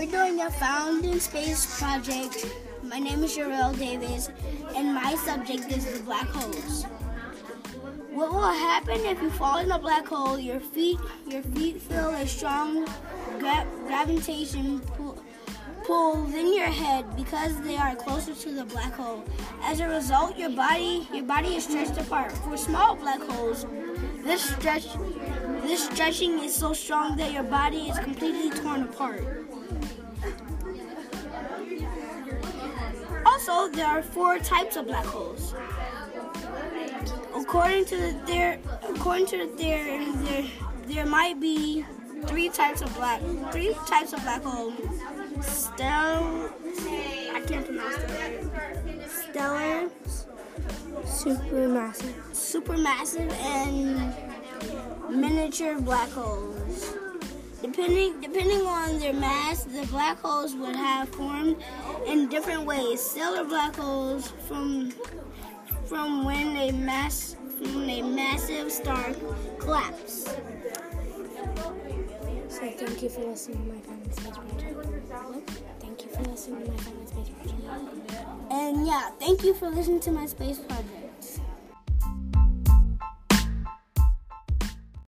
we're doing a Found in Space project. My name is Jarrell Davis, and my subject is the black holes. What will happen if you fall in a black hole? Your feet, your feet feel a strong gra- gravitation pull, pull your head because they are closer to the black hole. As a result, your body, your body is stretched apart. For small black holes, this stretch, this stretching is so strong that your body is completely torn apart. Also, there are four types of black holes. According to the there, according to the theory, there there might be three types of black three types of black holes. Stellar, I can't pronounce that. Stellar, Supermassive. supermassive, and miniature black holes. Depending depending on their mass, the black holes would have formed in different ways. Stellar black holes from from when a mass from a massive star collapse. So thank you for listening to my Found Space project. Thank you for listening to my Space project. And yeah, thank you for listening to my space project.